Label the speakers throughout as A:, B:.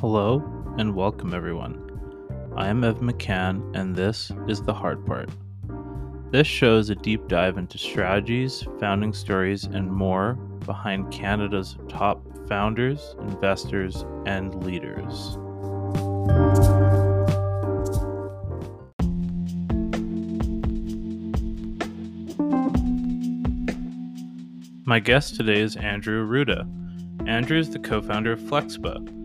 A: Hello and welcome, everyone. I am Ev McCann, and this is The Hard Part. This show is a deep dive into strategies, founding stories, and more behind Canada's top founders, investors, and leaders. My guest today is Andrew Arruda. Andrew is the co founder of Flexpa.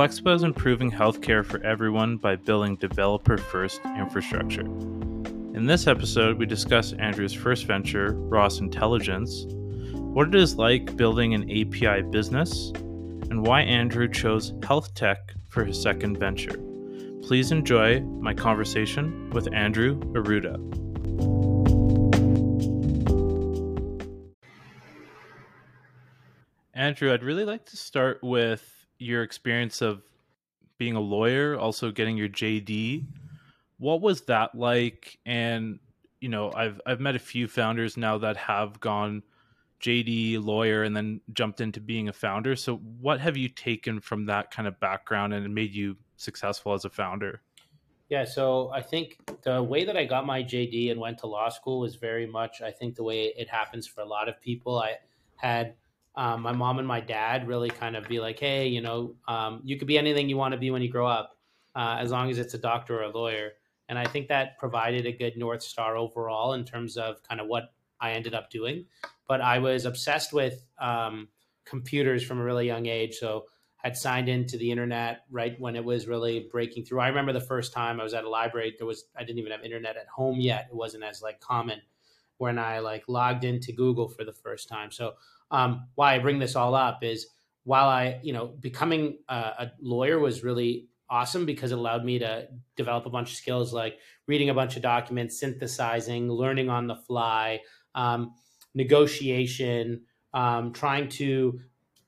A: Flexpa is improving healthcare for everyone by building developer first infrastructure. In this episode, we discuss Andrew's first venture, Ross Intelligence, what it is like building an API business, and why Andrew chose health tech for his second venture. Please enjoy my conversation with Andrew Arruda. Andrew, I'd really like to start with your experience of being a lawyer, also getting your JD. What was that like? And you know, I've I've met a few founders now that have gone JD lawyer and then jumped into being a founder. So, what have you taken from that kind of background and made you successful as a founder?
B: Yeah, so I think the way that I got my JD and went to law school was very much, I think, the way it happens for a lot of people. I had um, my mom and my dad really kind of be like, hey, you know, um, you could be anything you want to be when you grow up, uh, as long as it's a doctor or a lawyer. And I think that provided a good North Star overall in terms of kind of what I ended up doing. But I was obsessed with um, computers from a really young age. So had signed into the internet right when it was really breaking through. I remember the first time I was at a library, there was I didn't even have internet at home yet. It wasn't as like common when I like logged into Google for the first time. So um, why I bring this all up is while I, you know, becoming a, a lawyer was really awesome because it allowed me to develop a bunch of skills like reading a bunch of documents, synthesizing, learning on the fly, um, negotiation, um, trying to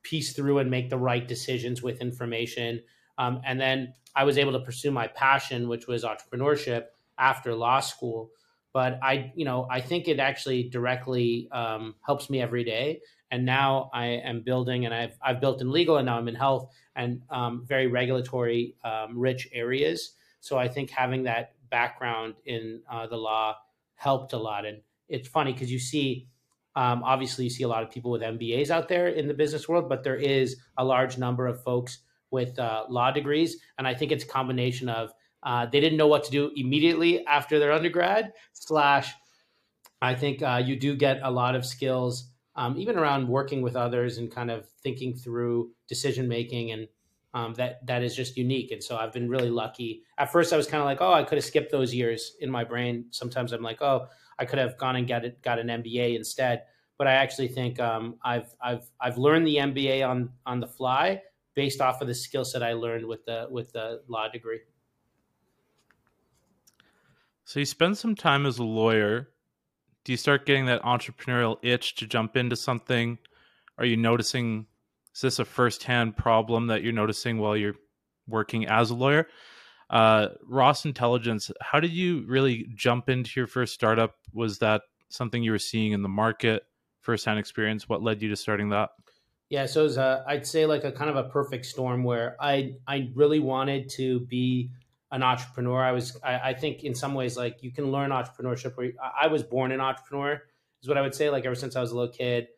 B: piece through and make the right decisions with information. Um, and then I was able to pursue my passion, which was entrepreneurship after law school. But I, you know, I think it actually directly um, helps me every day and now I am building, and I've I've built in legal, and now I'm in health and um, very regulatory um, rich areas. So I think having that background in uh, the law helped a lot. And it's funny because you see, um, obviously, you see a lot of people with MBAs out there in the business world, but there is a large number of folks with uh, law degrees, and I think it's a combination of uh, they didn't know what to do immediately after their undergrad. Slash, I think uh, you do get a lot of skills um, even around working with others and kind of thinking through decision making and um, that that is just unique. And so i've been really lucky. At first i was kind of like oh i could have skipped those years in my brain. Sometimes i'm like oh i could have gone and got it got an mba instead. But i actually think um, i've i've i've learned the mba on on the fly based off of the skill set i learned with the with the law degree.
A: So you spend some time as a lawyer do you start getting that entrepreneurial itch to jump into something? Are you noticing is this a firsthand problem that you're noticing while you're working as a lawyer? Uh, Ross Intelligence, how did you really jump into your first startup? Was that something you were seeing in the market, firsthand experience? What led you to starting that?
B: Yeah, so it was a, I'd say like a kind of a perfect storm where I I really wanted to be an entrepreneur. I was, I, I, think, in some ways, like you can learn entrepreneurship. Where I, I, was born an entrepreneur, is what I would say. Like ever since I was a little kid,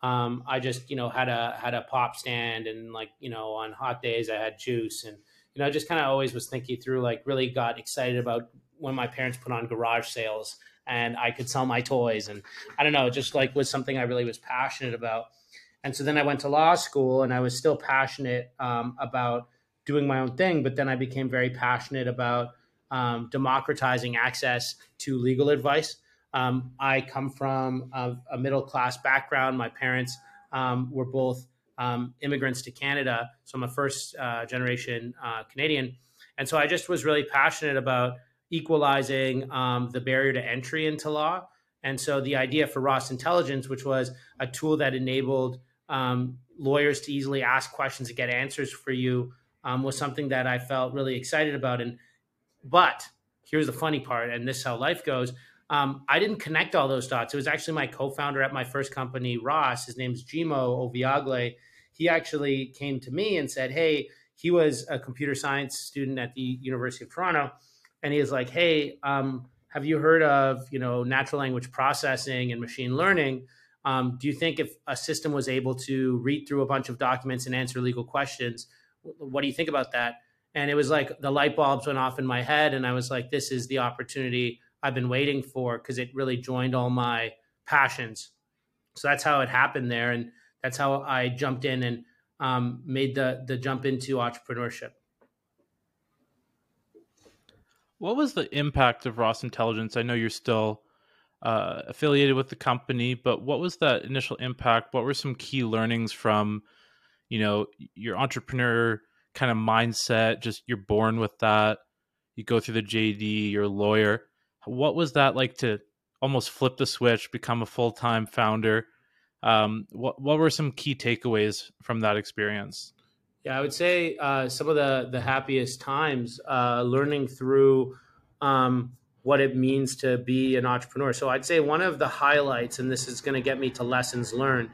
B: um, I just, you know, had a had a pop stand, and like, you know, on hot days I had juice, and you know, I just kind of always was thinking through. Like, really got excited about when my parents put on garage sales, and I could sell my toys, and I don't know, just like was something I really was passionate about. And so then I went to law school, and I was still passionate um, about doing my own thing. But then I became very passionate about um, democratizing access to legal advice. Um, I come from a, a, middle class background. My parents um, were both um, immigrants to Canada, so I'm a first uh, generation uh, Canadian, and so I just was really passionate about equalizing um, the barrier to entry into law. And so the idea for Ross Intelligence, which was a tool that enabled um, lawyers to easily ask questions and get answers for you um, was something that I felt really excited about. And but here's the funny part, and this is how life goes. Um, I didn't connect all those dots. It was actually my co-founder at my first company, Ross. His name's Jimoh Ovbiagele. He actually came to me and said, "Hey, he was a computer science student at the University of Toronto, and he was like, "Hey, um, have you heard of you know natural language processing and machine learning?" Um, do you think if a system was able to read through a bunch of documents and answer legal questions, what do you think about that? And it was like the light bulbs went off in my head, and I was like, this is the opportunity I've been waiting for because it really joined all my passions. So that's how it happened there, and that's how I jumped in and um, made the the jump into entrepreneurship.
A: What was the impact of Ross Intelligence? I know you're still uh, affiliated with the company, but what was that initial impact? What were some key learnings from, you know, your entrepreneur kind of mindset? Just you're born with that. You go through the JD, you're a lawyer. What was that like to almost flip the switch, become a full time founder? Um, what what were some key takeaways from that experience?
B: Yeah, I would say uh, some of the the happiest times uh, learning through um, what it means to be an entrepreneur. So I'd say one of the highlights, and this is going to get me to lessons learned,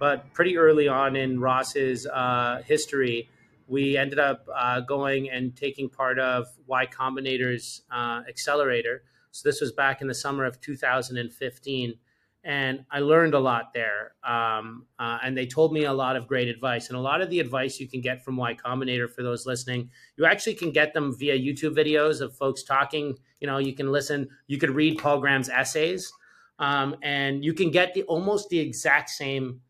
B: but pretty early on in Ross's uh, history, we ended up uh, going and taking part of Y Combinator's uh, accelerator. So this was back in the summer of 2015 and I learned a lot there. Um, uh, and they told me a lot of great advice, and a lot of the advice you can get from Y Combinator for those listening, you actually can get them via YouTube videos of folks talking. You know, you can listen, you could read Paul Graham's essays, um, and you can get the almost the exact same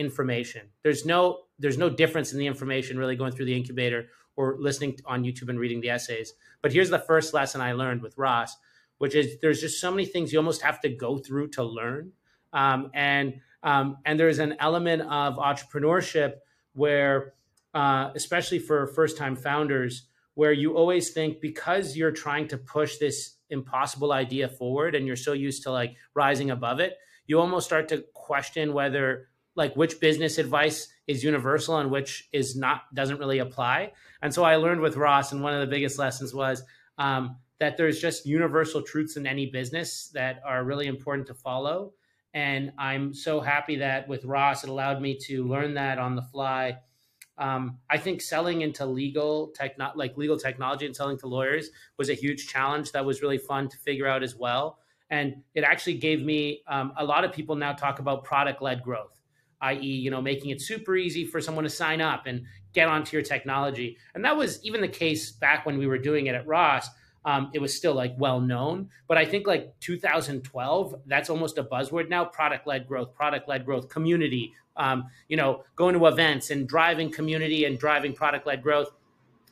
B: information. There's no there's no difference in the information really going through the incubator or listening on YouTube and reading the essays. But here's the first lesson I learned with Ross, which is there's just so many things you almost have to go through to learn um, and um, and there's an element of entrepreneurship where, uh, especially for first time founders, where you always think because you're trying to push this impossible idea forward and you're so used to like rising above it, you almost start to question whether like which business advice is universal and which is not doesn't really apply. And so I learned with Ross, and one of the biggest lessons was um, that there's just universal truths in any business that are really important to follow. And I'm so happy that with Ross, it allowed me to learn that on the fly. Um, I think selling into legal techno- like legal technology and selling to lawyers was a huge challenge that was really fun to figure out as well. And it actually gave me um, a lot of people now talk about product led growth, i.e., you know, making it super easy for someone to sign up and get onto your technology. And that was even the case back when we were doing it at Ross um, it was still like well known. But I think like 2012, that's almost a buzzword now. Product led growth, product led growth, community. Um, you know, going to events and driving community and driving product led growth,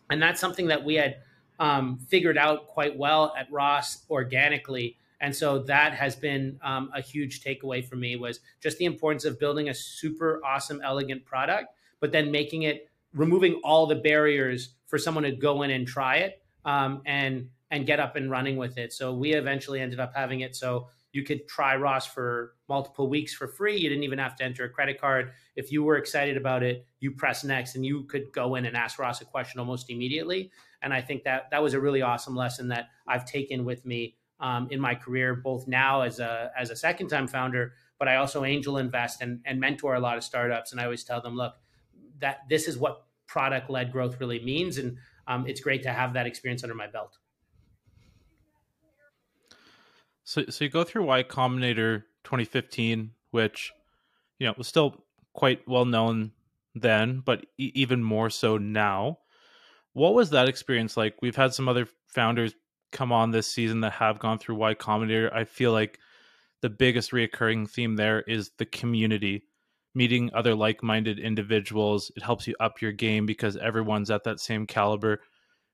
B: and that's something that we had um, figured out quite well at Ross organically. And so that has been um, a huge takeaway for me was just the importance of building a super awesome, elegant product, but then making it removing all the barriers for someone to go in and try it um, and and get up and running with it. So we eventually ended up having it so you could try Ross for multiple weeks for free. You didn't even have to enter a credit card. If you were excited about it, you press next and you could go in and ask Ross a question almost immediately. And I think that that was a really awesome lesson that I've taken with me um, in my career, both now as a as a second time founder, but I also angel invest and, and mentor a lot of startups. And I always tell them, look, that this is what product led growth really means, and um, it's great to have that experience under my belt.
A: So, so you go through Y Combinator 2015, which you know was still quite well known then, but e- even more so now. What was that experience like? We've had some other founders come on this season that have gone through Y Combinator. I feel like the biggest reoccurring theme there is the community, meeting other like-minded individuals. It helps you up your game because everyone's at that same caliber.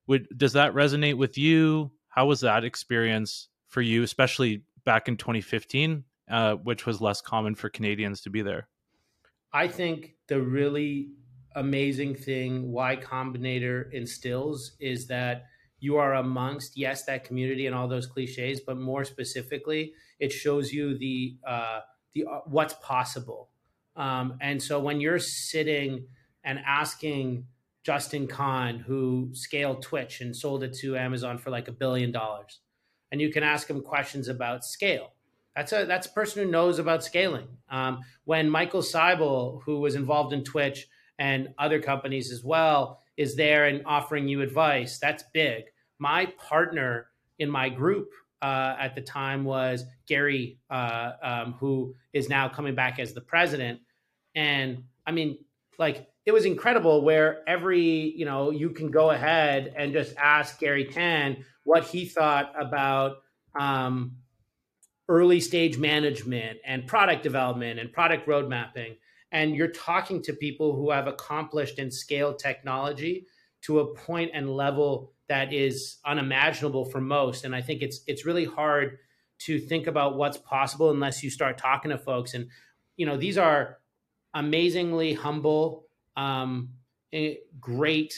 A: Would does that resonate with you? How was that experience for you, especially back in 2015, uh, which was less common for Canadians to be there?
B: I think the really amazing thing Y Combinator instills is that you are amongst yes that community and all those cliches, but more specifically, it shows you the uh, the uh, what's possible. Um, and so when you're sitting and asking Justin Kan, who scaled Twitch and sold it to Amazon for like a billion dollars, and you can ask him questions about scale. That's a that's a person who knows about scaling. Um, when Michael Seibel, who was involved in Twitch and other companies as well, is there and offering you advice. That's big. My partner in my group uh, at the time was Garry, uh, um, who is now coming back as the president. And I mean, like, it was incredible where every, you know, you can go ahead and just ask Garry Tan what he thought about um, early stage management and product development and product road mapping and you're talking to people who have accomplished and scaled technology to a point and level that is unimaginable for most. And i think it's it's really hard to think about what's possible unless you start talking to folks. And you know these are amazingly humble um, eh, great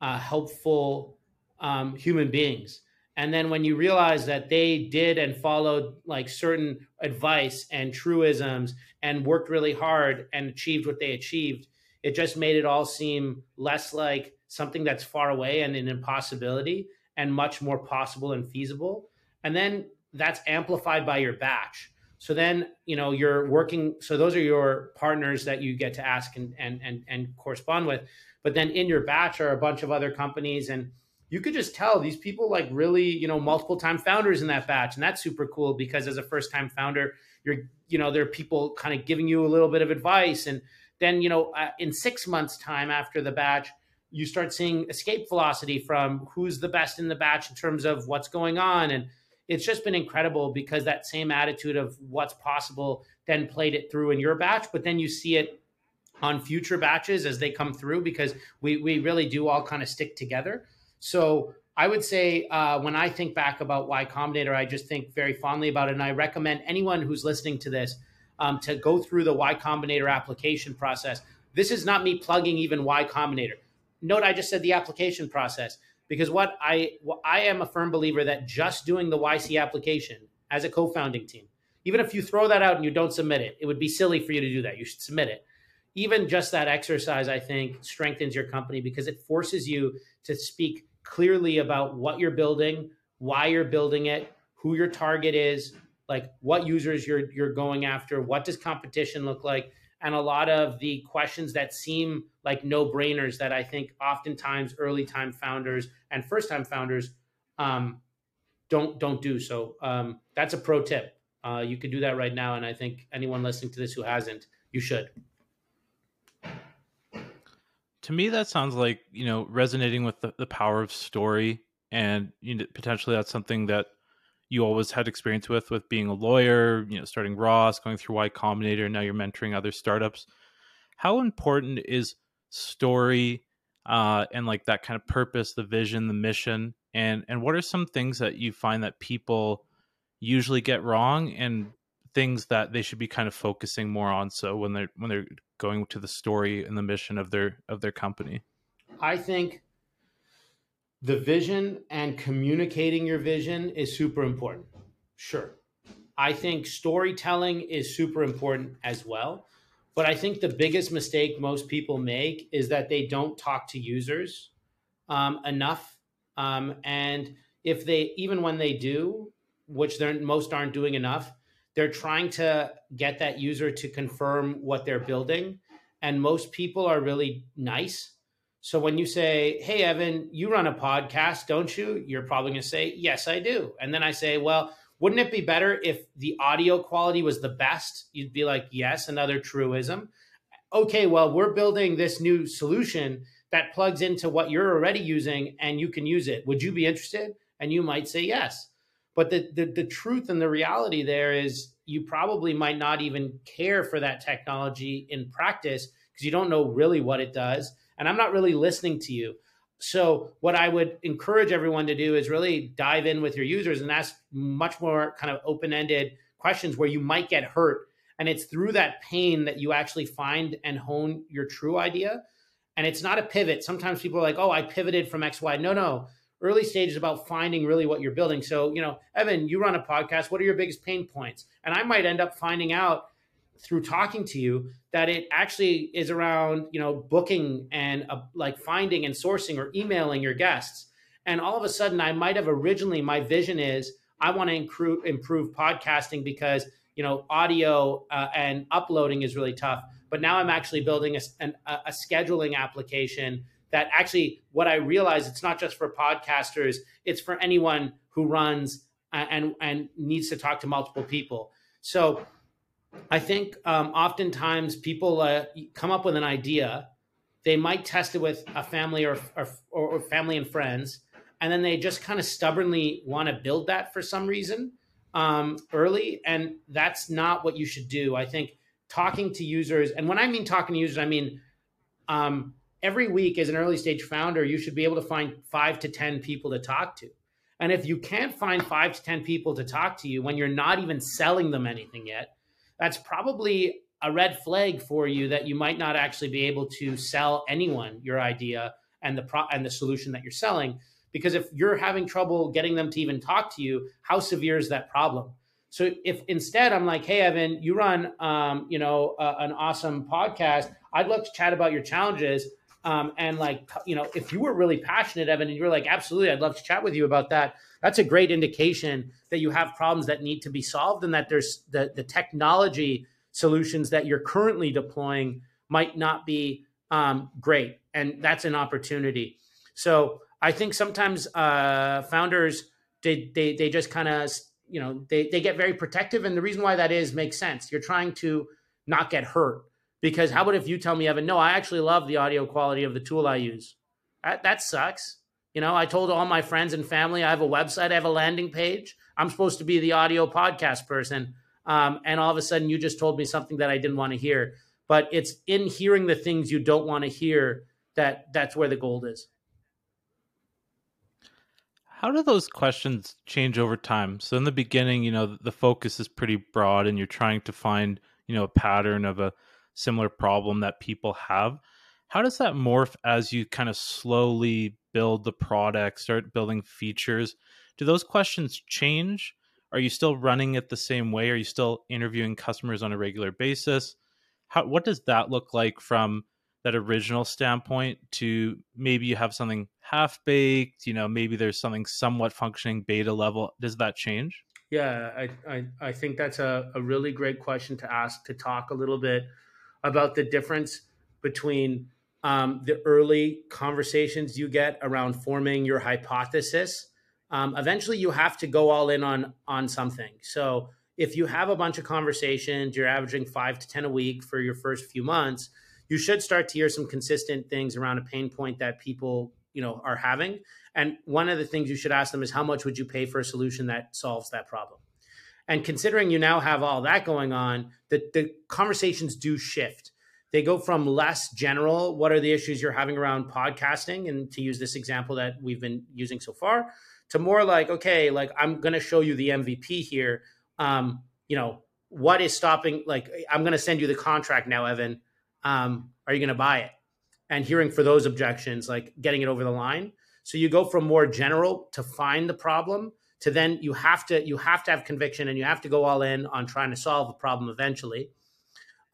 B: uh, helpful um, human beings. And then when you realize that they did and followed like certain advice and truisms and worked really hard and achieved what they achieved it just made it all seem less like something that's far away and an impossibility and much more possible and feasible and then that's amplified by your batch so then you know you're working so those are your partners that you get to ask and and and, and correspond with but then in your batch are a bunch of other companies and you could just tell these people like really, you know, multiple time founders in that batch. And that's super cool because as a first time founder, you're, you know, there are people kind of giving you a little bit of advice. And then, you know, uh, in six months' time after the batch, you start seeing escape velocity from who's the best in the batch in terms of what's going on. And it's just been incredible because that same attitude of what's possible then played it through in your batch, but then you see it on future batches as they come through because we, we really do all kind of stick together. So I would say uh, when I think back about Y Combinator, I just think very fondly about it. And I recommend anyone who's listening to this um, to go through the Y Combinator application process. This is not me plugging even Y Combinator. Note I just said the application process because what I I am a firm believer that just doing the YC application as a co-founding team, even if you throw that out and you don't submit it, it would be silly for you to do that. You should submit it. Even just that exercise, I think, strengthens your company because it forces you to speak clearly about what you're building, why you're building it, who your target is, like what users you're you're going after, what does competition look like, and a lot of the questions that seem like no-brainers that I think oftentimes early time founders and first time founders um, don't don't do. So um, that's a pro tip. Uh, you could do that right now, and I think anyone listening to this who hasn't, you should
A: to me that sounds like you know resonating with the, the power of story and you know, potentially that's something that you always had experience with with being a lawyer you know starting ross going through y combinator and now you're mentoring other startups. How important is story uh, and like that kind of purpose the vision the mission and and what are some things that you find that people usually get wrong and things that they should be kind of focusing more on so when they're when they're going to the story and the mission of their of their company?
B: I think the vision and communicating your vision is super important sure i think storytelling is super important as well but i think the biggest mistake most people make is that they don't talk to users um, enough um, and if they even when they do which they're most aren't doing enough they're trying to get that user to confirm what they're building. And most people are really nice. So when you say, Hey, Evan, you run a podcast, don't you? You're probably going to say, Yes, I do. And then I say, Well, wouldn't it be better if the audio quality was the best? You'd be like, Yes, another truism. Okay, well, we're building this new solution that plugs into what you're already using and you can use it. Would you be interested? And you might say yes. But the, the, the truth and the reality there is you probably might not even care for that technology in practice because you don't know really what it does. And I'm not really listening to you. So, what I would encourage everyone to do is really dive in with your users and ask much more kind of open ended questions where you might get hurt. And it's through that pain that you actually find and hone your true idea. And it's not a pivot. Sometimes people are like, oh, I pivoted from X, Y. No, no early stage is about finding really what you're building. So, you know, Evan, you run a podcast. What are your biggest pain points? And I might end up finding out through talking to you that it actually is around, you know, booking and uh, like finding and sourcing or emailing your guests. And all of a sudden, I might have originally, my vision is I want to improve, improve podcasting because, you know, audio uh, and uploading is really tough. But now I'm actually building a, an, a scheduling application that actually what I realize it's not just for podcasters, it's for anyone who runs and and, and needs to talk to multiple people. So I think um, oftentimes people uh, come up with an idea, they might test it with a family or, or, or family and friends, and then they just kind of stubbornly want to build that for some reason um, early, and that's not what you should do. I think talking to users, and when I mean talking to users, I mean um, every week as an early stage founder, you should be able to find five to 10 people to talk to. And if you can't find five to 10 people to talk to you when you're not even selling them anything yet, that's probably a red flag for you that you might not actually be able to sell anyone your idea and the pro- and the solution that you're selling. Because if you're having trouble getting them to even talk to you how severe is that problem? So if instead i'm like hey evan you run um, you know uh, an awesome podcast. I'd love to chat about your challenges um, and like you know if you were really passionate evan and you're like absolutely i'd love to chat with you about that that's a great indication that you have problems that need to be solved and that there's the, the technology solutions that you're currently deploying might not be um, great and that's an opportunity. So i think sometimes uh, founders they, they, they just kind of you know they, they get very protective and the reason why that is makes sense. You're trying to not get hurt because how about if you tell me evan no i actually love the audio quality of the tool i use that, that sucks you know, I told all my friends and family I have a website, I have a landing page. I'm supposed to be the audio podcast person. Um, and all of a sudden, you just told me something that I didn't want to hear. But it's in hearing the things you don't want to hear that that's where the gold is.
A: How do those questions change over time? So in the beginning, you know, the focus is pretty broad, and you're trying to find, you know, a pattern of a similar problem that people have. How does that morph as you kind of slowly build the product, start building features? Do those questions change? Are you still running it the same way? Are you still interviewing customers on a regular basis? How, what does that look like from that original standpoint to maybe you have something half baked, you know, maybe there's something somewhat functioning beta level. Does that change?
B: Yeah, I, I, I think that's a, a really great question to ask to talk a little bit about the difference between um, the early conversations you get around forming your hypothesis. Um, eventually, you have to go all in on on something. So if you have a bunch of conversations, you're averaging five to ten a week for your first few months. You should start to hear some consistent things around a pain point that people you know are having. And one of the things you should ask them is how much would you pay for a solution that solves that problem? And considering you now have all that going on, the, the conversations do shift they go from less general, what are the issues you're having around podcasting? And to use this example that we've been using so far, to more like, okay, like I'm going to show you the MVP here. Um, you know, what is stopping? Like, I'm going to send you the contract now, Evan. Um, are you going to buy it? And hearing for those objections, like getting it over the line. So you go from more general to find the problem to then you have to you have to have conviction and you have to go all in on trying to solve the problem eventually.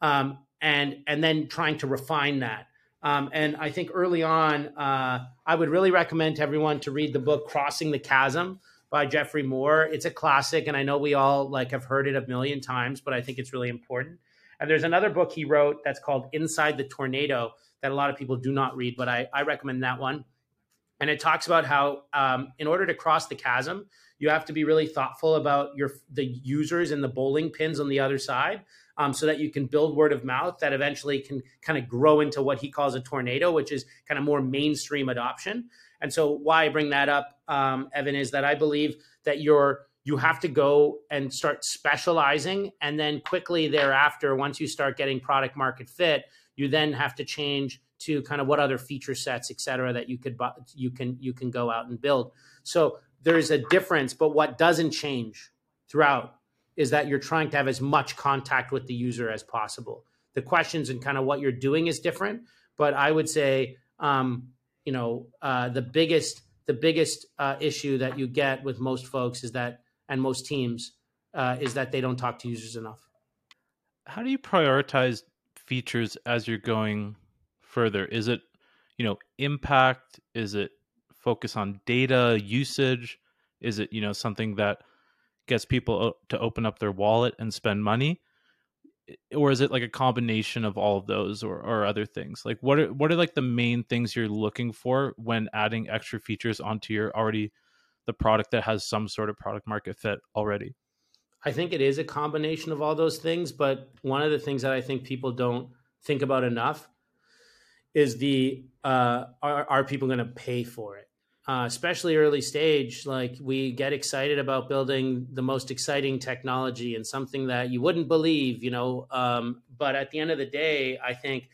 B: Um, and and then trying to refine that. Um, and I think early on, uh, I would really recommend to everyone to read the book "Crossing the Chasm" by Geoffrey Moore. It's a classic, and I know we all like have heard it a million times, but I think it's really important. And there's another book he wrote that's called "Inside the Tornado" that a lot of people do not read, but I, I recommend that one. And it talks about how, um, in order to cross the chasm, you have to be really thoughtful about your the users and the bowling pins on the other side um, so that you can build word of mouth that eventually can kind of grow into what he calls a tornado, which is kind of more mainstream adoption. And so, why I bring that up, um, Evan, is that I believe that you're you have to go and start specializing, and then quickly thereafter, once you start getting product market fit, you then have to change to kind of what other feature sets, et cetera, that you could you can you can go out and build. So there's a difference, but what doesn't change throughout is that you're trying to have as much contact with the user as possible. The questions and kind of what you're doing is different, but I would say, um, you know, uh, the biggest the biggest uh, issue that you get with most folks is that, and most teams, uh, is that they don't talk to users enough.
A: How do you prioritize features as you're going further? Is it, you know, impact? Is it focus on data usage? Is it, you know, something that gets people to open up their wallet and spend money? Or is it like a combination of all of those or, or other things? Like what are what are like the main things you're looking for when adding extra features onto your already the product that has some sort of product market fit already?
B: I think it is a combination of all those things but one of the things that i think people don't think about enough is the uh, are, are people going to pay for it uh, especially early stage, like we get excited about building the most exciting technology and something that you wouldn't believe, you know. Um, but at the end of the day, I think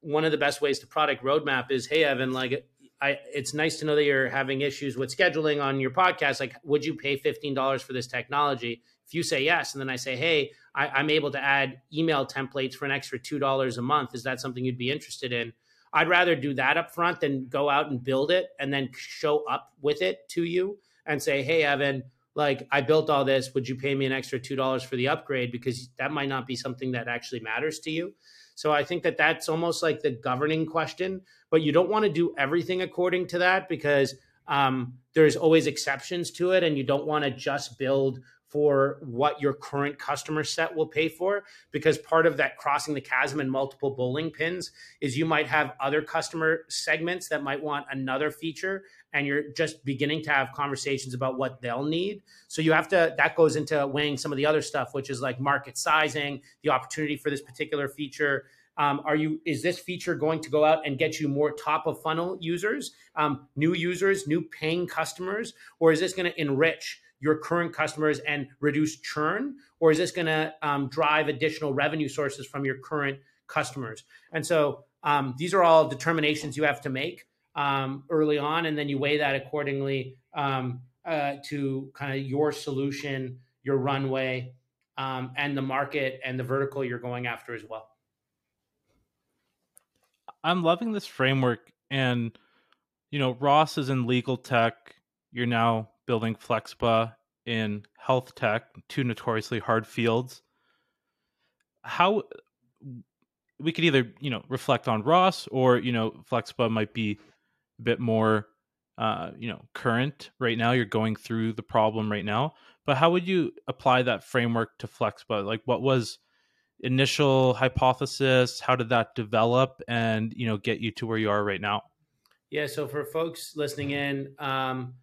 B: one of the best ways to product roadmap is, hey, Evan, like I, it's nice to know that you're having issues with scheduling on your podcast. Like, would you pay fifteen dollars for this technology? If you say yes, and then I say, hey, I, am able to add email templates for an extra two dollars a month, is that something you'd be interested in? I'd rather do that up front than go out and build it and then show up with it to you and say, hey, Evan, like I built all this. Would you pay me an extra $2 for the upgrade? Because that might not be something that actually matters to you. So I think that that's almost like the governing question, but you don't want to do everything according to that because um, there's always exceptions to it, and you don't want to just build for what your current customer set will pay for because part of that crossing the chasm and multiple bowling pins is you might have other customer segments that might want another feature and you're just beginning to have conversations about what they'll need. So you have to that goes into weighing some of the other stuff which is like market sizing the opportunity for this particular feature. Um, are you is this feature going to go out and get you more top of funnel users um, new users new paying customers or is this going to enrich your current customers and reduce churn, or is this going to um, drive additional revenue sources from your current customers? And so um, these are all determinations you have to make um, early on, and then you weigh that accordingly um, uh, to kind of your solution, your runway, um, and the market and the vertical you're going after as well.
A: I'm loving this framework, and you know, Ross is in legal tech. You're now building Flexpa in health tech, two notoriously hard fields. How we could either, you know, reflect on Ross or, you know, Flexpa might be a bit more uh, you know, current right now. You're going through the problem right now. But how would you apply that framework to Flexpa? Like what was initial hypothesis? How did that develop and, you know, get you to where you are right now?
B: Yeah, so for folks listening in, um,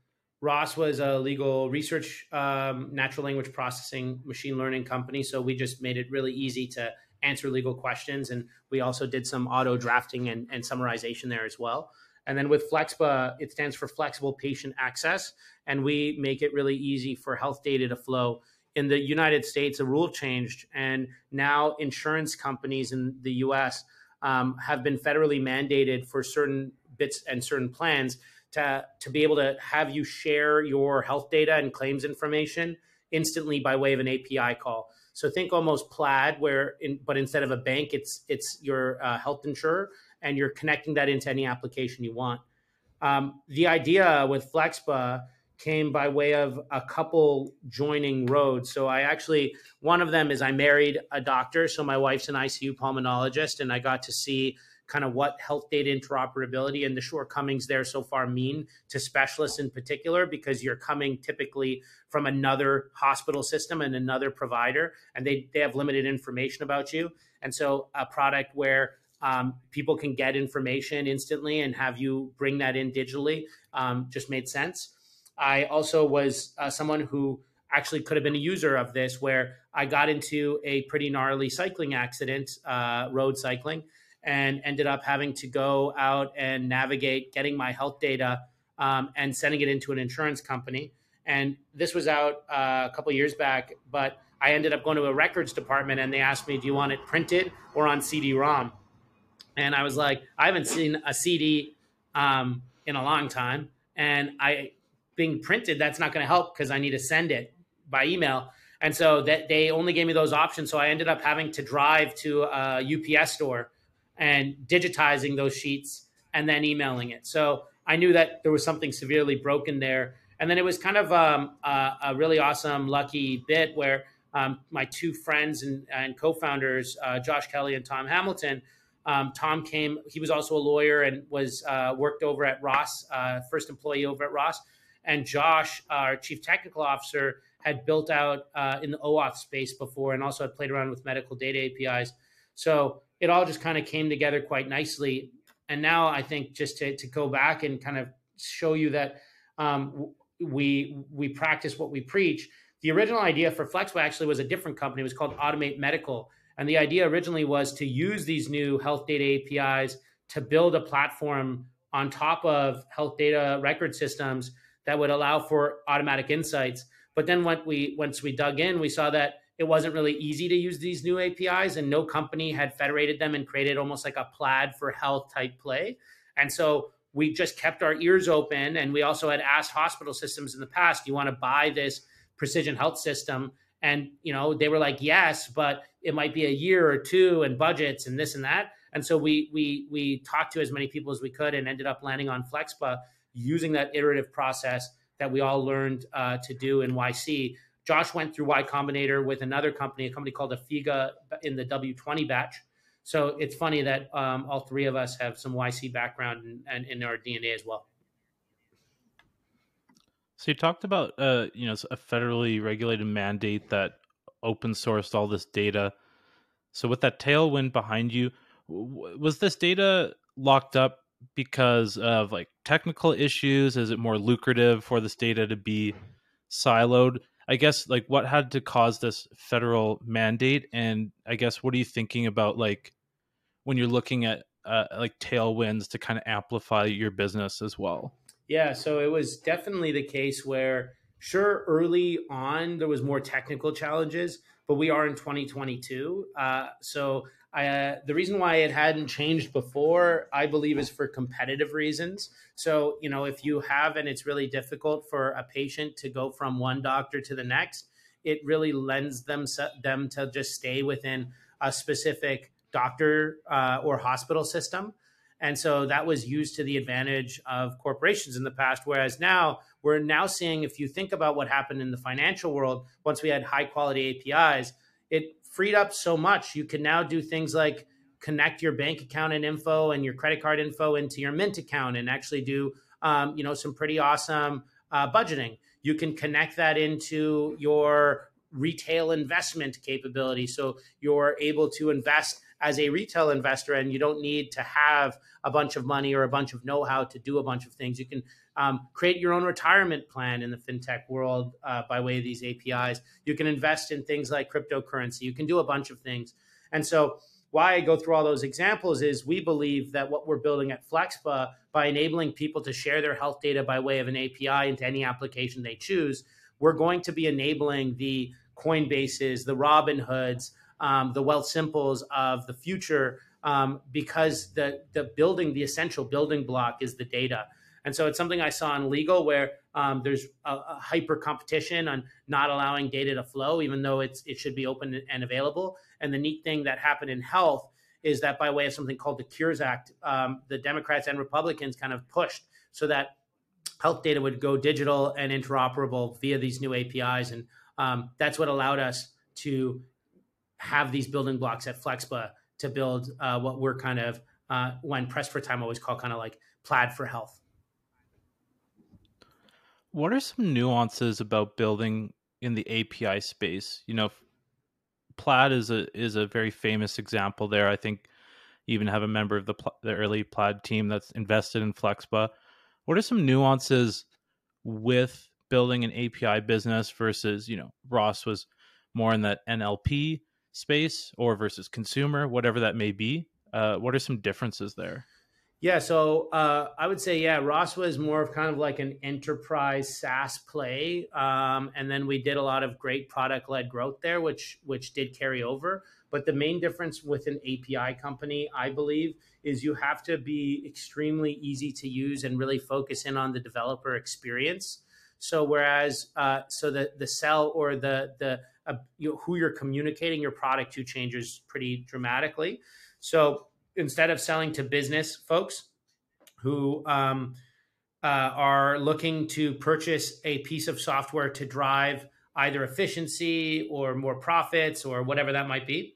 B: Ross was a legal research, um, natural language processing, machine learning company. So we just made it really easy to answer legal questions. And we also did some auto drafting and, and summarization there as well. And then with FlexPA, it stands for Flexible Patient Access. And we make it really easy for health data to flow. In the United States, a rule changed. And now insurance companies in the US um, have been federally mandated for certain bits and certain plans to, to be able to have you share your health data and claims information instantly by way of an API call. So think almost Plaid, where in, but instead of a bank, it's it's your uh, health insurer, and you're connecting that into any application you want. Um, the idea with FlexPA came by way of a couple joining roads. So I actually one of them is I married a doctor, so my wife's an ICU pulmonologist, and I got to see kind of what health data interoperability and the shortcomings there so far mean to specialists in particular, because you're coming typically from another hospital system and another provider, and they, they have limited information about you. And so a product where um, people can get information instantly and have you bring that in digitally um, just made sense. I also was uh, someone who actually could have been a user of this where I got into a pretty gnarly cycling accident, uh, road cycling, and ended up having to go out and navigate getting my health data um, and sending it into an insurance company. And this was out uh, a couple years back, but I ended up going to a records department and they asked me, "Do you want it printed or on CD-ROM?" And I was like, "I haven't seen a CD um, in a long time, and I being printed that's not going to help because I need to send it by email." And so that they only gave me those options. So I ended up having to drive to a UPS store and digitizing those sheets and then emailing it. So I knew that there was something severely broken there. And then it was kind of um, a, a, really awesome, lucky bit where um, my two friends and, and co-founders, uh, Josh Kelly and Tom Hamilton, um, Tom came. He was also a lawyer and was uh, worked over at Ross, uh, first employee over at Ross. And Josh, our chief technical officer, had built out uh, in the OAuth space before, and also had played around with medical data APIs. So it all just kind of came together quite nicely. And now I think just to, to go back and kind of show you that um, we we practice what we preach. The original idea for Flexpa actually was a different company. It was called Automate Medical, and the idea originally was to use these new health data APIs to build a platform on top of health data record systems that would allow for automatic insights. But then when we once we dug in, we saw that it wasn't really easy to use these new APIs, and no company had federated them and created almost like a plaid for health type play. And so we just kept our ears open, and we also had asked hospital systems in the past, "Do you want to buy this precision health system?" And you know they were like, "Yes," but it might be a year or two, and budgets and this and that. And so we we we talked to as many people as we could, and ended up landing on Flexpa using that iterative process that we all learned uh, to do in YC. Josh went through Y Combinator with another company, a company called Afiga in the W20 batch. So it's funny that um, all three of us have some YC background and in, our DNA as well.
A: So you talked about uh, you know a federally regulated mandate that open sourced all this data. So with that tailwind behind you, was this data locked up because of like technical issues? Is it more lucrative for this data to be siloed? I guess like what had to cause this federal mandate, and I guess what are you thinking about like when you're looking at uh, like tailwinds to kind of amplify your business as well?
B: Yeah, so it was definitely the case where sure early on there was more technical challenges, but we are in 2022, uh, so I, uh, the reason why it hadn't changed before, I believe, is for competitive reasons. So, you know, if you have and it's really difficult for a patient to go from one doctor to the next, it really lends them them to just stay within a specific doctor uh, or hospital system. And so that was used to the advantage of corporations in the past. Whereas now we're now seeing, if you think about what happened in the financial world, once we had high quality APIs, it freed up so much. You can now do things like connect your bank account and info and your credit card info into your Mint account and actually do um, you know some pretty awesome uh, budgeting. You can connect that into your retail investment capability, so you're able to invest as a retail investor, and you don't need to have a bunch of money or a bunch of know-how to do a bunch of things. You can um, create your own retirement plan in the fintech world uh, by way of these APIs. You can invest in things like cryptocurrency. You can do a bunch of things. And so, why I go through all those examples is we believe that what we're building at Flexpa by enabling people to share their health data by way of an API into any application they choose, we're going to be enabling the Coinbases, the Robinhoods, um, the Wealthsimples of the future um, because the the building, the essential building block is the data. And so it's something I saw in legal where um, there's a, a, hyper competition on not allowing data to flow, even though it's it should be open and available. And the neat thing that happened in health is that by way of something called the Cures Act, um, the Democrats and Republicans kind of pushed so that health data would go digital and interoperable via these new APIs, and um, that's what allowed us to have these building blocks at Flexpa to build uh, what we're kind of uh, when pressed for time always call kind of like plaid for health.
A: What are some nuances about building in the API space? You know, Plaid is a is a very famous example there. I think even have a member of the the early Plaid team that's invested in Flexpa. What are some nuances with building an API business versus you know Ross was more in that NLP space or versus consumer, whatever that may be? Uh, what are some differences there?
B: Yeah, so uh, I would say, yeah, Ross was more of kind of like an enterprise SaaS play, um, and then we did a lot of great product led growth there, which which did carry over. But the main difference with an API company, I believe, is you have to be extremely easy to use and really focus in on the developer experience. So whereas, uh, so the the sell or the the uh, you know, who you're communicating your product to changes pretty dramatically. So instead of selling to business folks who um, uh, are looking to purchase a piece of software to drive either efficiency or more profits or whatever that might be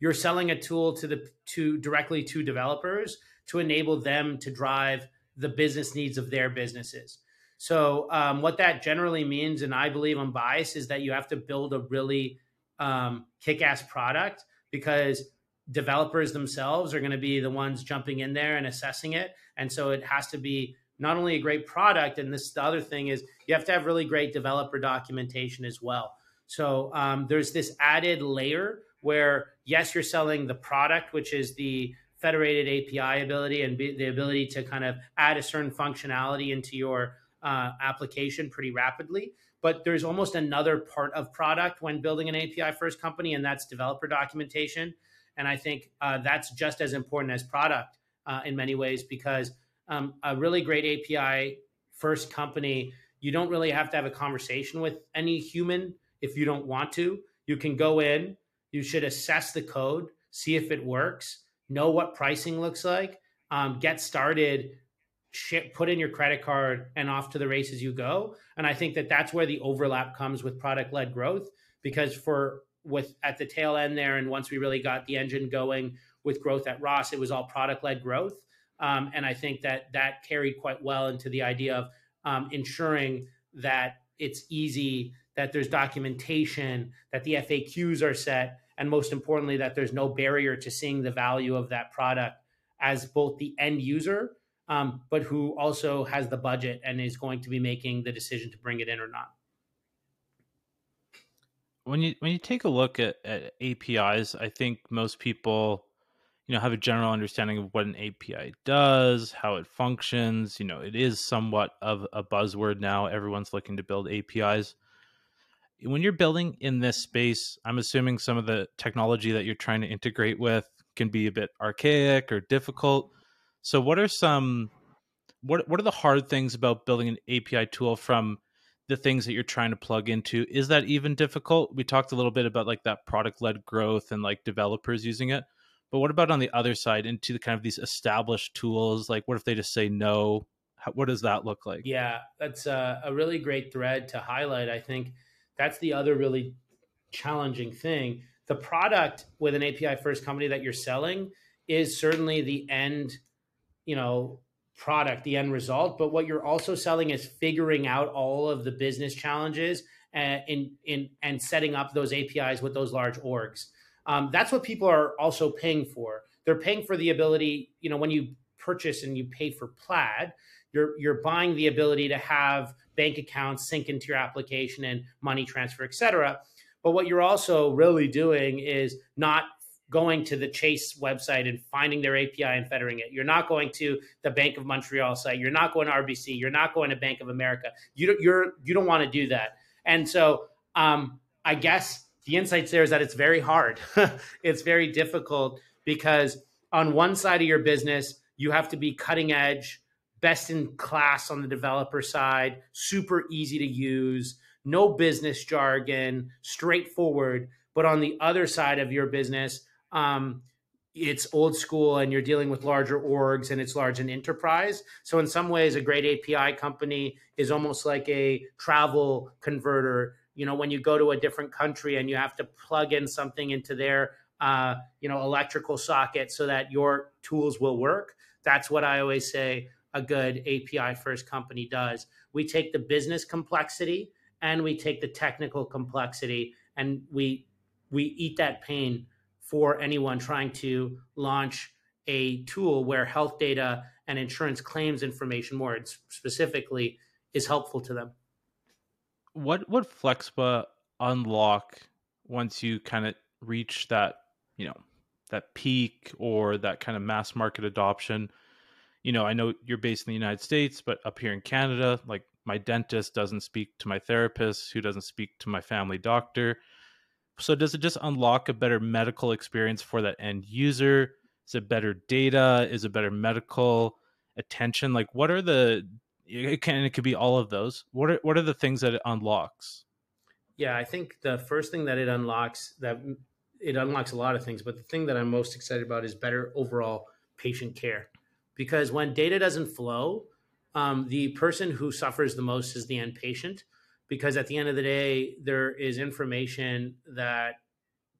B: you're selling a tool to the to directly to developers to enable them to drive the business needs of their businesses. So, um, what that generally means, and I believe I'm biased, is that you have to build a really um, kick ass product because developers themselves are going to be the ones jumping in there and assessing it. And so, it has to be not only a great product, and this the other thing is you have to have really great developer documentation as well. So, um, there's this added layer where, yes, you're selling the product, which is the federated API ability and the ability to kind of add a certain functionality into your uh, application pretty rapidly. But there's almost another part of product when building an API first company, and that's developer documentation. And I think uh, that's just as important as product uh, in many ways because um, a really great API first company, you don't really have to have a conversation with any human if you don't want to. You can go in, you should assess the code, see if it works, know what pricing looks like, um, get started ship, put in your credit card and off to the races you go. And I think that that's where the overlap comes with product led growth because for with at the tail end there, and once we really got the engine going with growth at Ross, it was all product led growth. Um, and I think that that carried quite well into the idea of um, ensuring that it's easy, that there's documentation, that the FAQs are set, and most importantly, that there's no barrier to seeing the value of that product as both the end user um, but who also has the budget and is going to be making the decision to bring it in or not.
A: When you when you take a look at, at APIs, I think most people, you know, have a general understanding of what an API does, how it functions. You know, it is somewhat of a buzzword now. Everyone's looking to build APIs. When you're building in this space, I'm assuming some of the technology that you're trying to integrate with can be a bit archaic or difficult so what are some what what are the hard things about building an API tool from the things that you're trying to plug into? Is that even difficult? We talked a little bit about like that product led growth and like developers using it. But what about on the other side into the kind of these established tools? Like what if they just say no? How, what does that look like?
B: Yeah, that's a, a really great thread to highlight. I think that's the other really challenging thing. The product with an API first company that you're selling is certainly the end you know product the end result but what you're also selling is figuring out all of the business challenges and in, in and setting up those apis with those large orgs. Um, that's what people are also paying for. They're paying for the ability you know when you purchase and you pay for plaid you're you're buying the ability to have bank accounts sync into your application and money transfer et cetera. But what you're also really doing is not going to the Chase website and finding their API and federating it. You're not going to the Bank of Montreal site. You're not going to RBC. You're not going to Bank of America. You don't, you're you don't want to do that. And so um, I guess the insights there is that it's very hard. it's very difficult because on one side of your business you have to be cutting edge, best in class on the developer side, super easy to use, no business jargon, straightforward. But on the other side of your business, um, it's old school and you're dealing with larger orgs and it's large and enterprise. So in some ways, a great API company is almost like a travel converter. You know, when you go to a different country and you have to plug in something into their uh, you know electrical socket so that your tools will work. That's what I always say a good API first company does. We take the business complexity and we take the technical complexity and we we eat that pain for anyone trying to launch a tool where health data and insurance claims information more specifically is helpful to them.
A: What would flexpa unlock once you kind of reach that you know that peak or that kind of mass market adoption? You know i know you're based in the united states but up here in canada like my dentist doesn't speak to my therapist who doesn't speak to my family doctor so does it just unlock a better medical experience for that end user? Is it better data? Is it better medical attention? Like what are the it can it could be all of those. What are what are the things that it unlocks?
B: Yeah, I think the first thing that it unlocks that it unlocks a lot of things, but the thing that I'm most excited about is better overall patient care. Because when data doesn't flow, um, the person who suffers the most is the end patient because at the end of the day, there is information that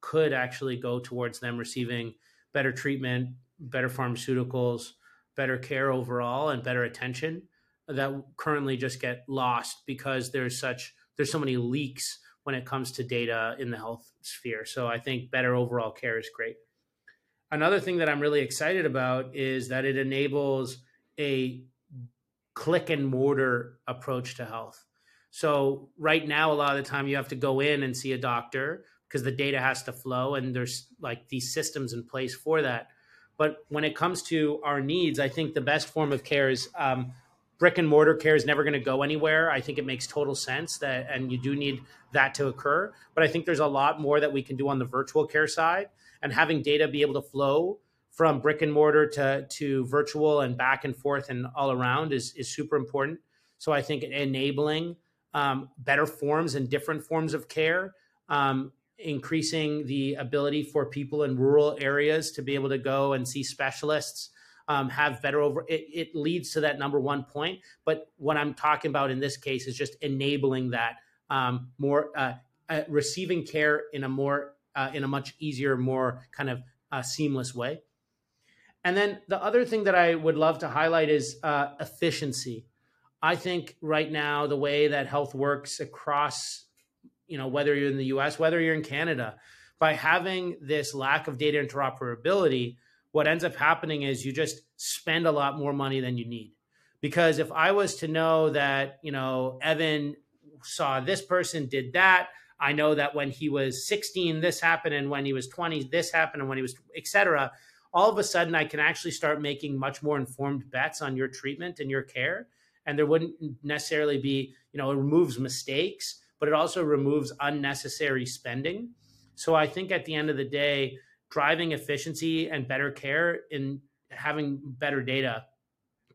B: could actually go towards them receiving better treatment, better pharmaceuticals, better care overall, and better attention that currently just get lost because there's such there's so many leaks when it comes to data in the health sphere. So I think better overall care is great. Another thing that I'm really excited about is that it enables a click and mortar approach to health. So right now, a lot of the time you have to go in and see a doctor because the data has to flow and there's like these systems in place for that. But when it comes to our needs, I think the best form of care is um, brick and mortar care is never going to go anywhere. I think it makes total sense that, and you do need that to occur. But I think there's a lot more that we can do on the virtual care side and having data be able to flow from brick and mortar to, to virtual and back and forth and all around is, is super important. So I think enabling um, better forms and different forms of care, um, increasing the ability for people in rural areas to be able to go and see specialists, um, have better over. It, it, leads to that number one point. But what I'm talking about in this case is just enabling that um, more, uh, uh, receiving care in a more, uh, in a much easier, more kind of uh, seamless way. And then the other thing that I would love to highlight is uh, efficiency. I think right now the way that health works across, you know, whether you're in the US, whether you're in Canada, by having this lack of data interoperability, what ends up happening is you just spend a lot more money than you need. Because if I was to know that, you know, Evan saw this person did that, I know that when he was 16, this happened, and when he was 20, this happened, and when he was, et cetera. All of a sudden, I can actually start making much more informed bets on your treatment and your care and there wouldn't necessarily be you know it removes mistakes but it also removes unnecessary spending. So i think at the end of the day driving efficiency and better care in having better data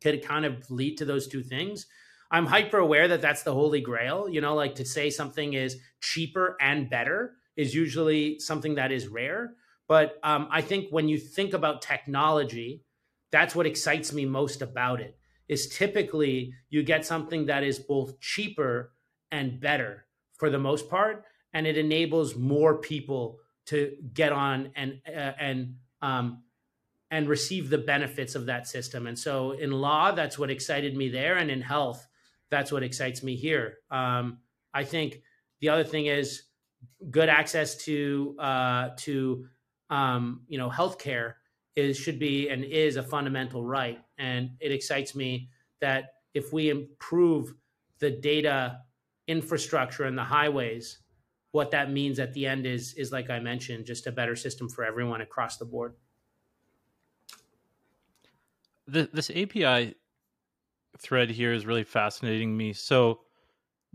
B: could kind of lead to those two things. I'm hyper aware that that's the holy grail you know like to say something is cheaper and better is usually something that is rare. But um, i think when you think about technology that's what excites me most about it is typically you get something that is both cheaper and better for the most part and it enables more people to get on and uh, and um, and receive the benefits of that system. And so in law that's what excited me there and in health that's what excites me here. Um, i think the other thing is good access to uh, to um, you know healthcare is should be and is a fundamental right. And it excites me that if we improve the data infrastructure and the highways, what that means at the end is is like I mentioned, just a better system for everyone across the board.
A: The, this API thread here is really fascinating me. So,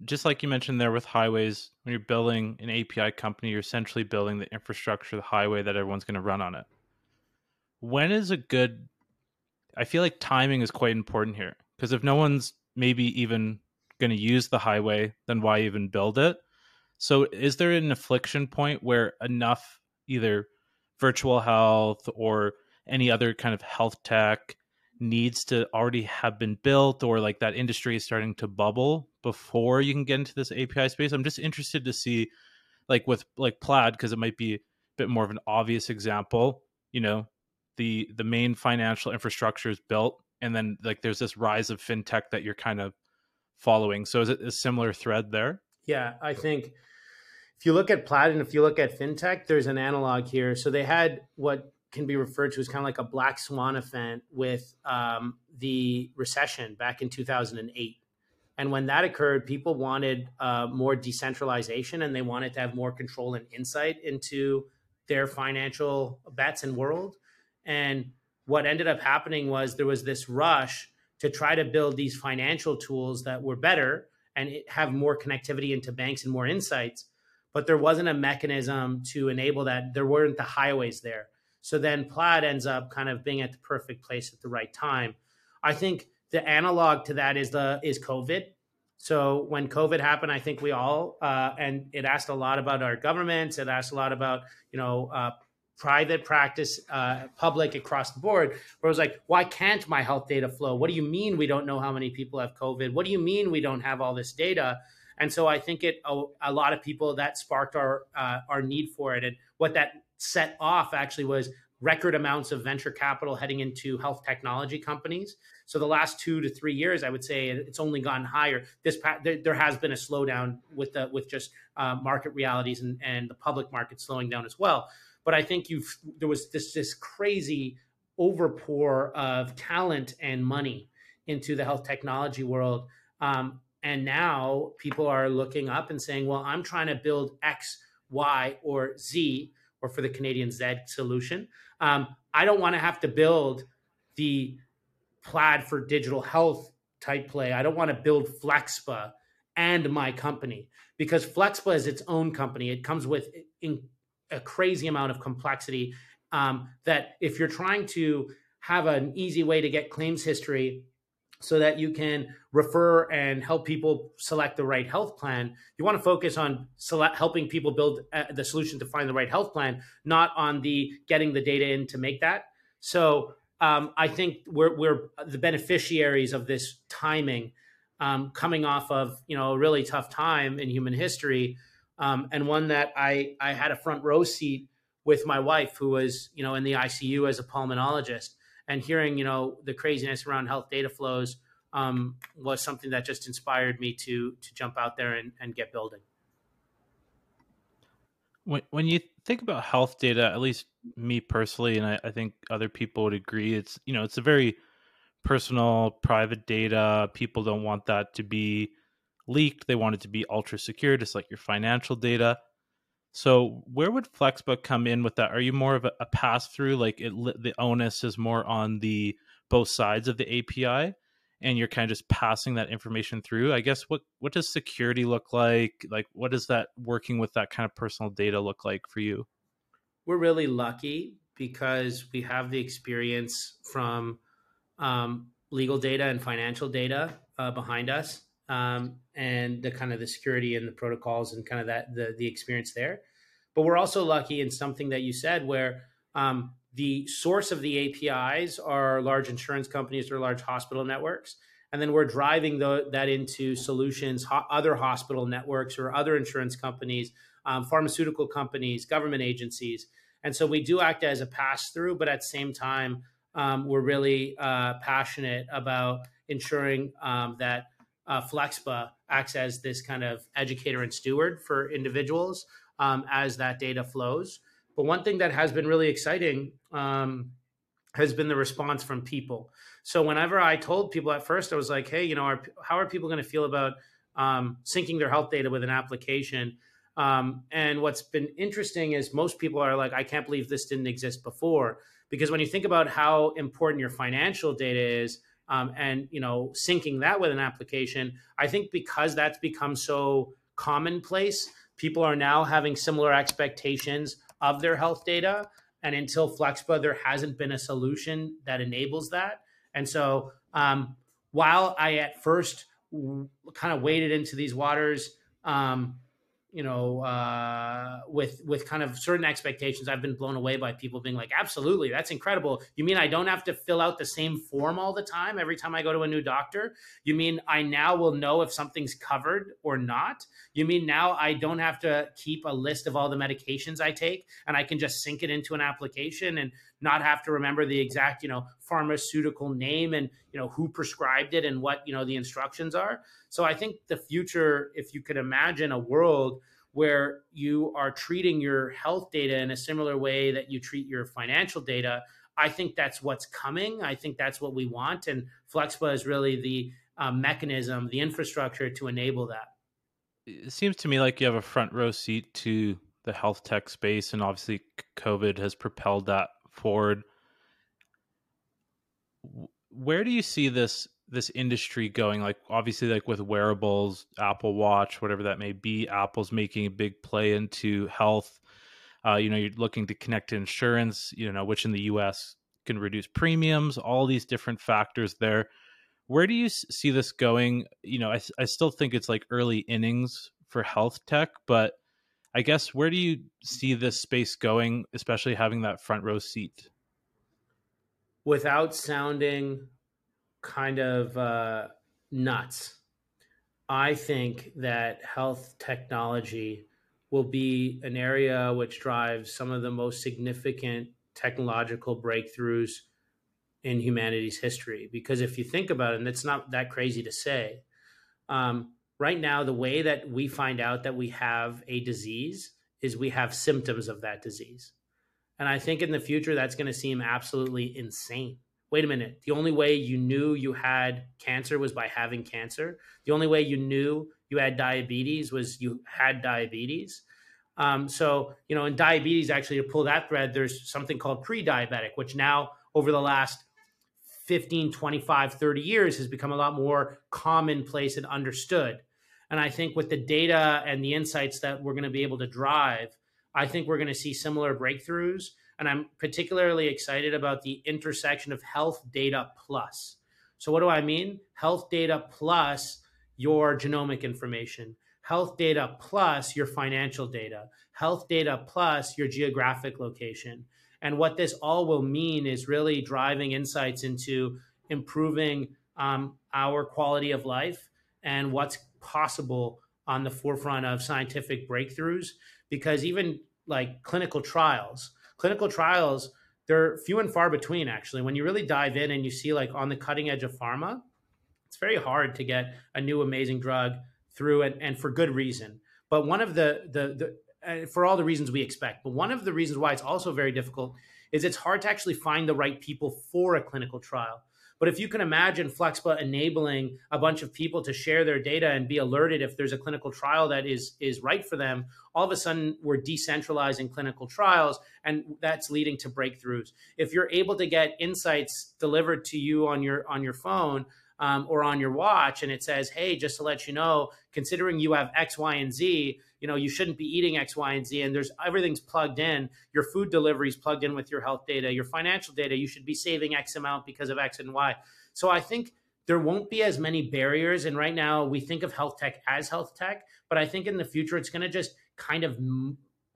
A: just like you mentioned there with highways, when you're building an API company, you're essentially building the infrastructure, the highway that everyone's going to run on it when is a good I feel like timing is quite important here because if no one's maybe even going to use the highway, then why even build it? So, is there an inflection point where enough either virtual health or any other kind of health tech needs to already have been built or like that industry is starting to bubble before you can get into this API space? I'm just interested to see like with like Plaid because it might be a bit more of an obvious example, you know, the the main financial infrastructure is built and then like there's this rise of fintech that you're kind of following. So is it a similar thread there?
B: Yeah i think if you look at plaid and if you look at fintech there's an analog here. So they had what can be referred to as kind of like a black swan event with um, the recession back in 2008 and when that occurred people wanted uh, more decentralization and they wanted to have more control and insight into their financial bets and world and what ended up happening was there was this rush to try to build these financial tools that were better and have more connectivity into banks and more insights. But there wasn't a mechanism to enable that. There weren't the highways there. So then Plaid ends up kind of being at the perfect place at the right time. I think the analog to that is the is COVID. So when COVID happened, I think we all uh, and it asked a lot about our governments. It asked a lot about you know uh, private practice, uh, public across the board, where it was like, why can't my health data flow? What do you mean we don't know how many people have COVID? What do you mean we don't have all this data? And so I think it a, a lot of people that sparked our uh, our need for it, and what that set off actually was record amounts of venture capital heading into health technology companies. So the last two to three years, I would say it's only gone higher. This there, has been a slowdown with the with just uh, market realities and, and the public market slowing down as well. But I think you've there was this this crazy overpour of talent and money into the health technology world. Um, and now people are looking up and saying, well, I'm trying to build X, Y, or Z, or for the Canadian Z solution. Um, I don't want to have to build the plaid for digital health type play. I don't want to build Flexpa and my company because Flexpa is its own company. It comes with a crazy amount of complexity um, that if you're trying to have an easy way to get claims history so that you can refer and help people select the right health plan. You want to focus on select, helping people build uh, the solution to find the right health plan, not on the getting the data in to make that. So um, I think we're, we're the beneficiaries of this timing, um, coming off of you know a really tough time in human history, um, and one that I I had a front row seat with my wife, who was you know in the ICU as a pulmonologist and hearing you know the craziness around health data flows um, was something that just inspired me to to jump out there and, and get building.
A: When when you think about health data, at least me personally, and I, I think other people would agree, it's you know it's a very personal, private data. People don't want that to be leaked. They want it to be ultra secure, just like your financial data. So where would Flexpa come in with that? Are you more of a, a pass through? Like it, the onus is more on the both sides of the API, and you're kind of just passing that information through. I guess what what does security look like? Like what does that working with that kind of personal data look like for you?
B: We're really lucky because we have the experience from um, legal data and financial data uh, behind us um, and the kind of the security and the protocols and kind of that the the experience there. But we're also lucky in something that you said where um, the source of the APIs are large insurance companies or large hospital networks. And then we're driving the, that into solutions, ho- other hospital networks or other insurance companies, um, pharmaceutical companies, government agencies. And so we do act as a pass through, but at the same time, um, we're really uh, passionate about ensuring um, that uh, Flexpa acts as this kind of educator and steward for individuals um, as that data flows. But one thing that has been really exciting um, has been the response from people. So whenever I told people at first, I was like, "Hey, you know, are, how are people going to feel about um, syncing their health data with an application?" Um, and what's been interesting is most people are like, "I can't believe this didn't exist before," because when you think about how important your financial data is, um, and you know syncing that with an application i think because that's become so commonplace people are now having similar expectations of their health data. And until flexpa there hasn't been a solution that enables that. And so um, while i at first kind of waded into these waters um, you know, uh, with with kind of certain expectations, I've been blown away by people being like, "Absolutely, that's incredible." You mean I don't have to fill out the same form all the time every time I go to a new doctor? You mean I now will know if something's covered or not? You mean now I don't have to keep a list of all the medications I take, and I can just sync it into an application and not have to remember the exact, you know, pharmaceutical name and you know who prescribed it and what you know the instructions are. So I think the future, if you could imagine a world where you are treating your health data in a similar way that you treat your financial data, I think that's what's coming. I think that's what we want, and Flexpa is really the uh, mechanism, the infrastructure to enable that.
A: It seems to me like you have a front row seat to the health tech space, and obviously COVID has propelled that forward. Where do you see this this industry going? Like obviously like with wearables apple watch whatever that may be apple's making a big play into health. Uh, you know you're looking to connect to insurance you know which in the us can reduce premiums all these different factors there. Where do you see this going? You know I, I still think it's like early innings for health tech but i guess where do you see this space going especially having that front row seat
B: without sounding kind of uh, nuts. I think that health technology will be an area which drives some of the most significant technological breakthroughs in humanity's history. Because if you think about it, and it's not that crazy to say, um, right now, the way that we find out that we have a disease is we have symptoms of that disease. And I think in the future, that's going to seem absolutely insane. Wait a minute. The only way you knew you had cancer was by having cancer. The only way you knew you had diabetes was you had diabetes. Um, so, you know, in diabetes, actually, to pull that thread, there's something called pre diabetic, which now over the last 15, 25, 30 years has become a lot more commonplace and understood. And I think with the data and the insights that we're going to be able to drive, I think we're going to see similar breakthroughs. And I'm particularly excited about the intersection of health data plus. So, what do I mean? Health data plus your genomic information, health data plus your financial data, health data plus your geographic location, and what this all will mean is really driving insights into improving um, our quality of life and what's possible on the forefront of scientific breakthroughs. Because even like clinical trials, clinical trials, they're few and far between actually. When you really dive in and you see like on the cutting edge of pharma, it's very hard to get a new amazing drug through and, and for good reason. But one of the the, the uh, for all the reasons we expect. But one of the reasons why it's also very difficult is it's hard to actually find the right people for a clinical trial. But if you can imagine Flexpa enabling a bunch of people to share their data and be alerted if there's a clinical trial that is is right for them, all of a sudden we're decentralizing clinical trials and that's leading to breakthroughs. If you're able to get insights delivered to you on your on your phone um, or on your watch and it says, "Hey, just to let you know, considering you have X, Y, and Z, you know you shouldn't be eating x y and z and there's everything's plugged in. Your food delivery is plugged in with your health data. Your financial data you should be saving x amount because of x and y. So i think there won't be as many barriers and right now we think of health tech as health tech but i think in the future it's going to just kind of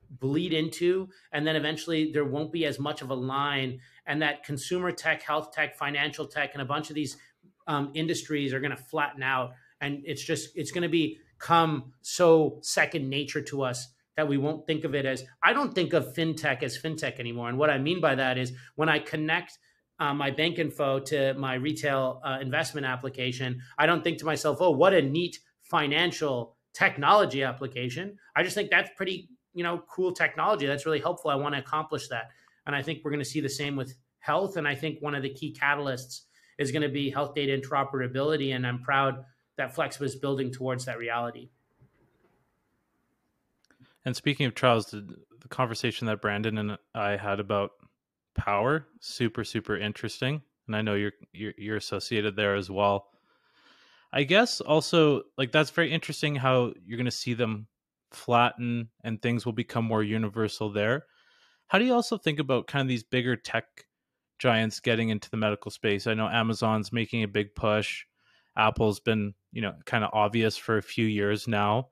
B: bleed into and then eventually there won't be as much of a line and that consumer tech health tech financial tech and a bunch of these um, industries are going to flatten out and it's just it's going to be come so second nature to us that we won't think of it as I don't think of fintech as fintech anymore. And what I mean by that is when I connect uh, my bank info to my retail uh, investment application, I don't think to myself, oh, what a neat financial technology application. I just think that's pretty, you know, cool technology. That's really helpful. I want to accomplish that. And I think we're going to see the same with health. And I think one of the key catalysts is going to be health data interoperability. And I'm proud that Flex was building towards that reality.
A: And speaking of trials, the, the conversation that Brandon and I had about power super super interesting, and I know you're you're, you're associated there as well. I guess also like that's very interesting how you're going to see them flatten and things will become more universal there. How do you also think about kind of these bigger tech giants getting into the medical space? I know Amazon's making a big push. Apple's been, you know, kind of obvious for a few years now.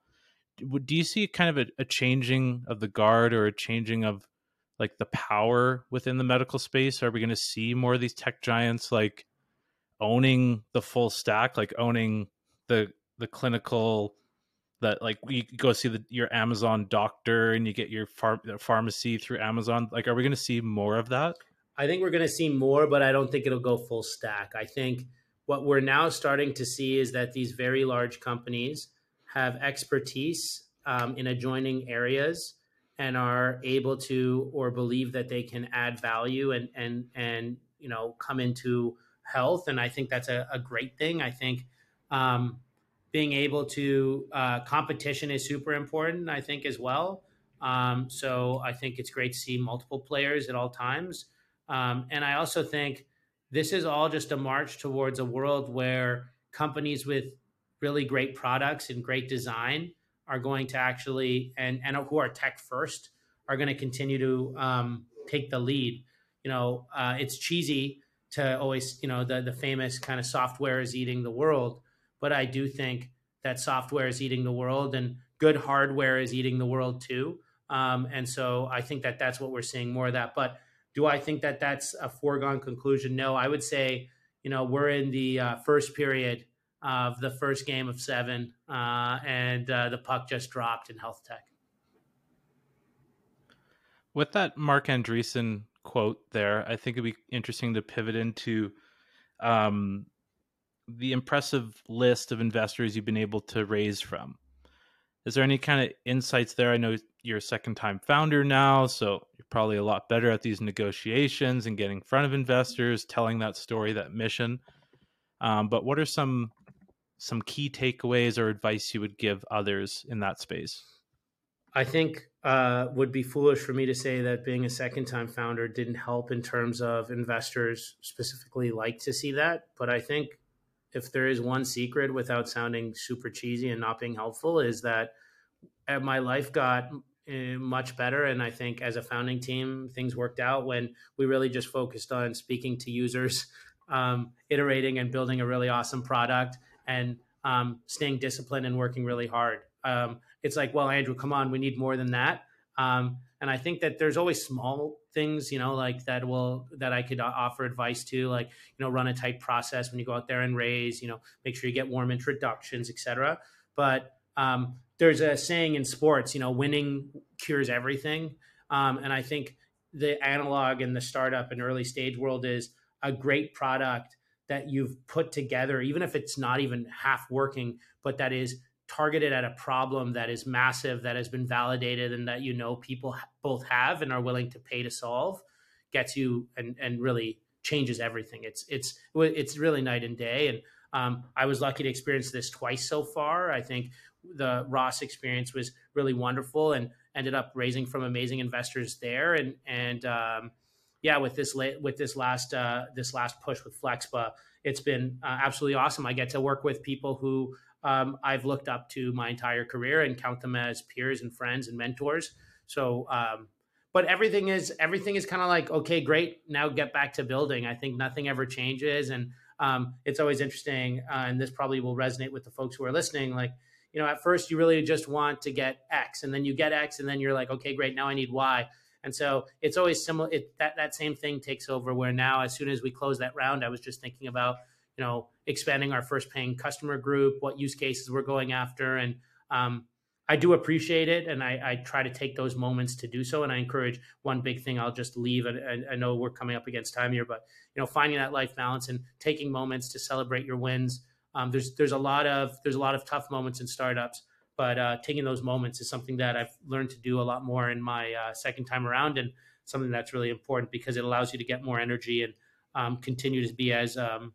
A: Do you see kind of a, a changing of the guard or a changing of like the power within the medical space? Are we going to see more of these tech giants like owning the full stack, like owning the the clinical that like you go see the, your Amazon doctor and you get your phar- pharmacy through Amazon. Like, are we going to see more of that?
B: I think we're going to see more, but I don't think it'll go full stack. I think what we're now starting to see is that these very large companies have expertise um, in adjoining areas and are able to or believe that they can add value and and and you know come into health. And i think that's a, a great thing. I think um, being able to uh, competition is super important i think as well. Um, so i think it's great to see multiple players at all times. Um, and i also think this is all just a march towards a world where companies with really great products and great design are going to actually and and who are tech first are going to continue to um, take the lead. You know, uh, it's cheesy to always you know the the famous kind of software is eating the world, but I do think that software is eating the world and good hardware is eating the world too. Um, and so I think that that's what we're seeing more of that. But do I think that that's a foregone conclusion? No, I would say, you know, we're in the uh, first period of the first game of seven, uh, and uh, the puck just dropped in health tech.
A: With that Marc Andreessen quote there, I think it'd be interesting to pivot into um, the impressive list of investors you've been able to raise from. Is there any kind of insights there? I know you're a second time founder now, so you're probably a lot better at these negotiations and getting in front of investors, telling that story, that mission. Um, but what are some some key takeaways or advice you would give others in that space?
B: I think uh, would be foolish for me to say that being a second time founder didn't help in terms of investors specifically like to see that. But I think if there is one secret without sounding super cheesy and not being helpful, is that my life got much better. And I think as a founding team, things worked out when we really just focused on speaking to users, um, iterating and building a really awesome product, and um, staying disciplined and working really hard. Um, it's like, well, Andrew, come on, we need more than that. Um, and I think that there's always small things, you know, like that will that I could offer advice to, like you know, run a tight process when you go out there and raise, you know, make sure you get warm introductions, etc. But um, there's a saying in sports, you know, winning cures everything, um, and I think the analog in the startup and early stage world is a great product that you've put together, even if it's not even half working, but that is targeted at a problem that is massive, that has been validated, and that you know people both have and are willing to pay to solve, gets you and and really changes everything. It's it's it's really night and day. And um, I was lucky to experience this twice so far. I think the Ross experience was really wonderful and ended up raising from amazing investors there. And and um, yeah, with this with this last uh, this last push with Flexpa, it's been uh, absolutely awesome. I get to work with people who um, I've looked up to my entire career and count them as peers and friends and mentors. So, um, but everything is everything is kind of like okay, great. Now get back to building. I think nothing ever changes, and um, it's always interesting. Uh, and this probably will resonate with the folks who are listening. Like, you know, at first you really just want to get X, and then you get X, and then you're like, okay, great. Now I need Y. And so it's always similar. It, that that same thing takes over. Where now, as soon as we close that round, I was just thinking about you know expanding our first paying customer group, what use cases we're going after, and um, I do appreciate it, and I, I, try to take those moments to do so. And I encourage one big thing. I'll just leave, and I, I know we're coming up against time here, but you know, finding that life balance and taking moments to celebrate your wins. Um, there's there's a lot of there's a lot of tough moments in startups, but uh, taking those moments is something that I've learned to do a lot more in my uh, second time around, and something that's really important because it allows you to get more energy and um, continue to be as um,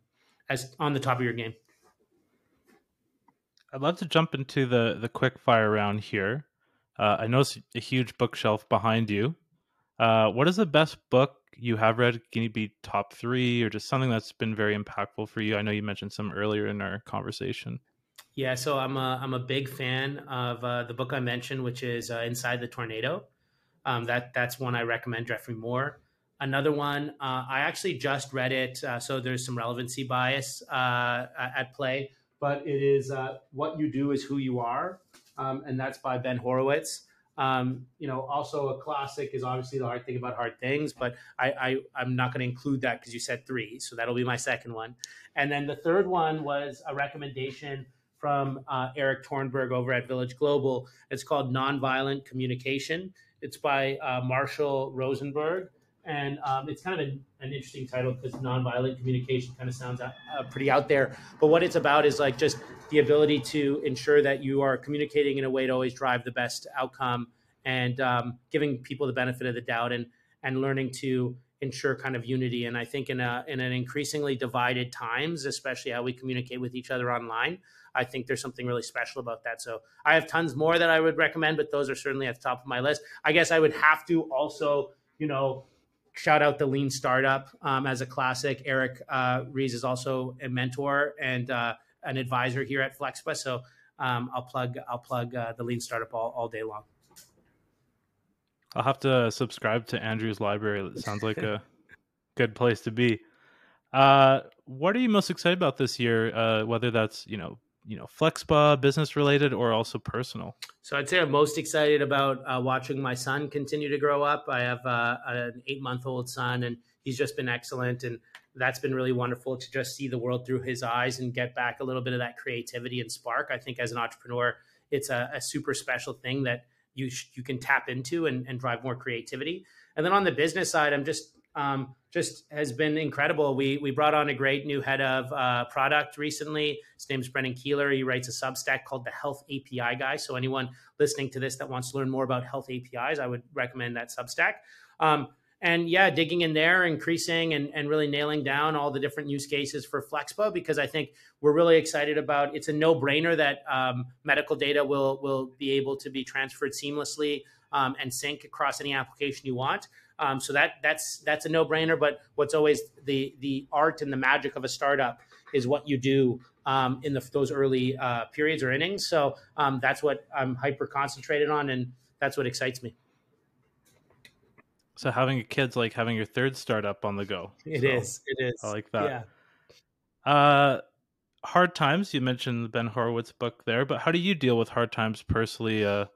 B: as on the top of your game.
A: I'd love to jump into the the quick fire round here. Uh, I noticed a huge bookshelf behind you. Uh, what is the best book you have read? Can you be top three or just something that's been very impactful for you? I know you mentioned some earlier in our conversation.
B: Yeah, so I'm a I'm a big fan of uh, the book I mentioned, which is uh, Inside the Tornado. Um, that that's one I recommend Geoffrey Moore. Another one, uh, I actually just read it, uh, so there's some relevancy bias uh, at play, but it is uh, What You Do Is Who You Are, um, and that's by Ben Horowitz. Um, you know, also a classic is obviously The Hard Thing About Hard Things, but I, I, am not going to include that because you said three, so that'll be my second one. And then the third one was a recommendation from uh, Erik Torenberg over at Village Global. It's called Nonviolent Communication. It's by uh, Marshall Rosenberg and um, it's kind of an, an interesting title because nonviolent communication kind of sounds uh, pretty out there. But what it's about is like just the ability to ensure that you are communicating in a way to always drive the best outcome and um, giving people the benefit of the doubt and and learning to ensure kind of unity. And I think in a in an increasingly divided times, especially how we communicate with each other online, I think there's something really special about that. So I have tons more that I would recommend, but those are certainly at the top of my list. I guess I would have to also, you know, shout out the Lean Startup um, as a classic. Eric uh, Ries is also a mentor and uh, an advisor here at Flexpa. So um, I'll plug I'll plug uh, the Lean Startup all, all day long.
A: I'll have to subscribe to Andrew's library. It sounds like a good place to be. Uh, what are you most excited about this year? Uh, whether that's you know you know flexpa business related or also personal
B: so i'd say i'm most excited about uh, watching my son continue to grow up i have uh, an eight month old son and he's just been excellent and that's been really wonderful to just see the world through his eyes and get back a little bit of that creativity and spark i think as an entrepreneur it's a, a super special thing that you sh- you can tap into and, and drive more creativity and then on the business side i'm just um, just has been incredible. We we brought on a great new head of uh, product recently. His name's Brendan Keeler. He writes a Substack called the Health API Guy. So anyone listening to this that wants to learn more about health APIs, I would recommend that Substack. Um, and yeah, digging in there, increasing and, and really nailing down all the different use cases for Flexpa because I think we're really excited about. It's a no brainer that um, medical data will will be able to be transferred seamlessly um, and sync across any application you want. Um, so that that's that's a no brainer. But what's always the the art and the magic of a startup is what you do um, in the, those early uh, periods or innings. So um, that's what I'm hyper concentrated on, and that's what excites me.
A: So having a kid's like having your third startup on the go.
B: It
A: so
B: is. It is.
A: I like that.
B: Yeah.
A: Uh, hard times. You mentioned the Ben Horowitz book there, but how do you deal with hard times personally? Uh,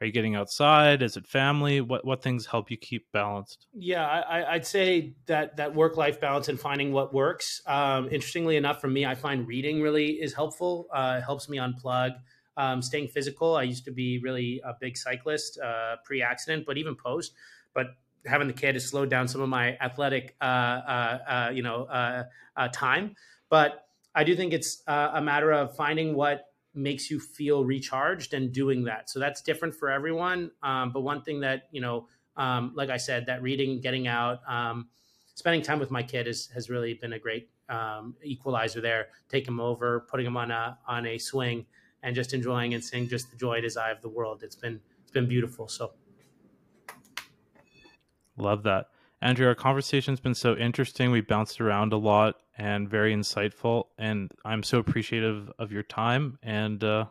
A: are you getting outside? Is it family? What what things help you keep balanced?
B: Yeah, I, would say that that work life balance and finding what works. Um, interestingly enough, for me, I find reading really is helpful. Uh, it helps me unplug. Um, staying physical. I used to be really a big cyclist uh, pre accident, but even post. But having the kid has slowed down some of my athletic, uh, uh, uh you know, uh, uh, time. But I do think it's a matter of finding what makes you feel recharged and doing that. So that's different for everyone. Um, but one thing that you know, um, like I said, that reading, getting out, um, spending time with my kid is, has really been a great um, equalizer there. Take him over, putting him on a on a swing, and just enjoying and seeing just the joy desire of the world. It's been it's been beautiful. So
A: love that. Andrew, our conversation's been so interesting. We bounced around a lot and very insightful. And I'm so appreciative of your time. And uh,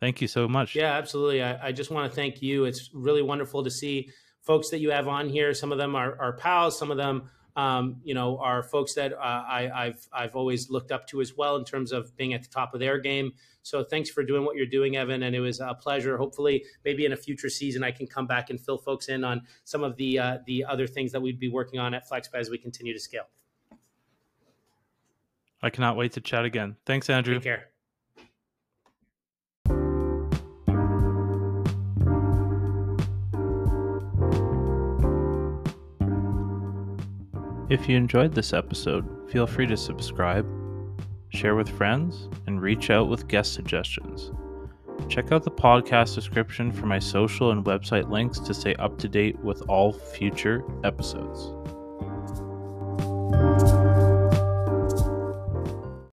A: thank you so much.
B: Yeah, absolutely. I, I just want to thank you. It's really wonderful to see folks that you have on here. Some of them are, are pals, some of them um, you know, are folks that uh, I, I've I've always looked up to as well in terms of being at the top of their game. So thanks for doing what you're doing, Evan, and it was a pleasure. Hopefully, maybe in a future season, I can come back and fill folks in on some of the uh, the other things that we'd be working on at Flexpa as we continue to scale.
A: I cannot wait to chat again. Thanks, Andrew.
B: Take care.
A: If you enjoyed this episode, feel free to subscribe, share with friends, and reach out with guest suggestions. Check out the podcast description for my social and website links to stay up to date with all future episodes.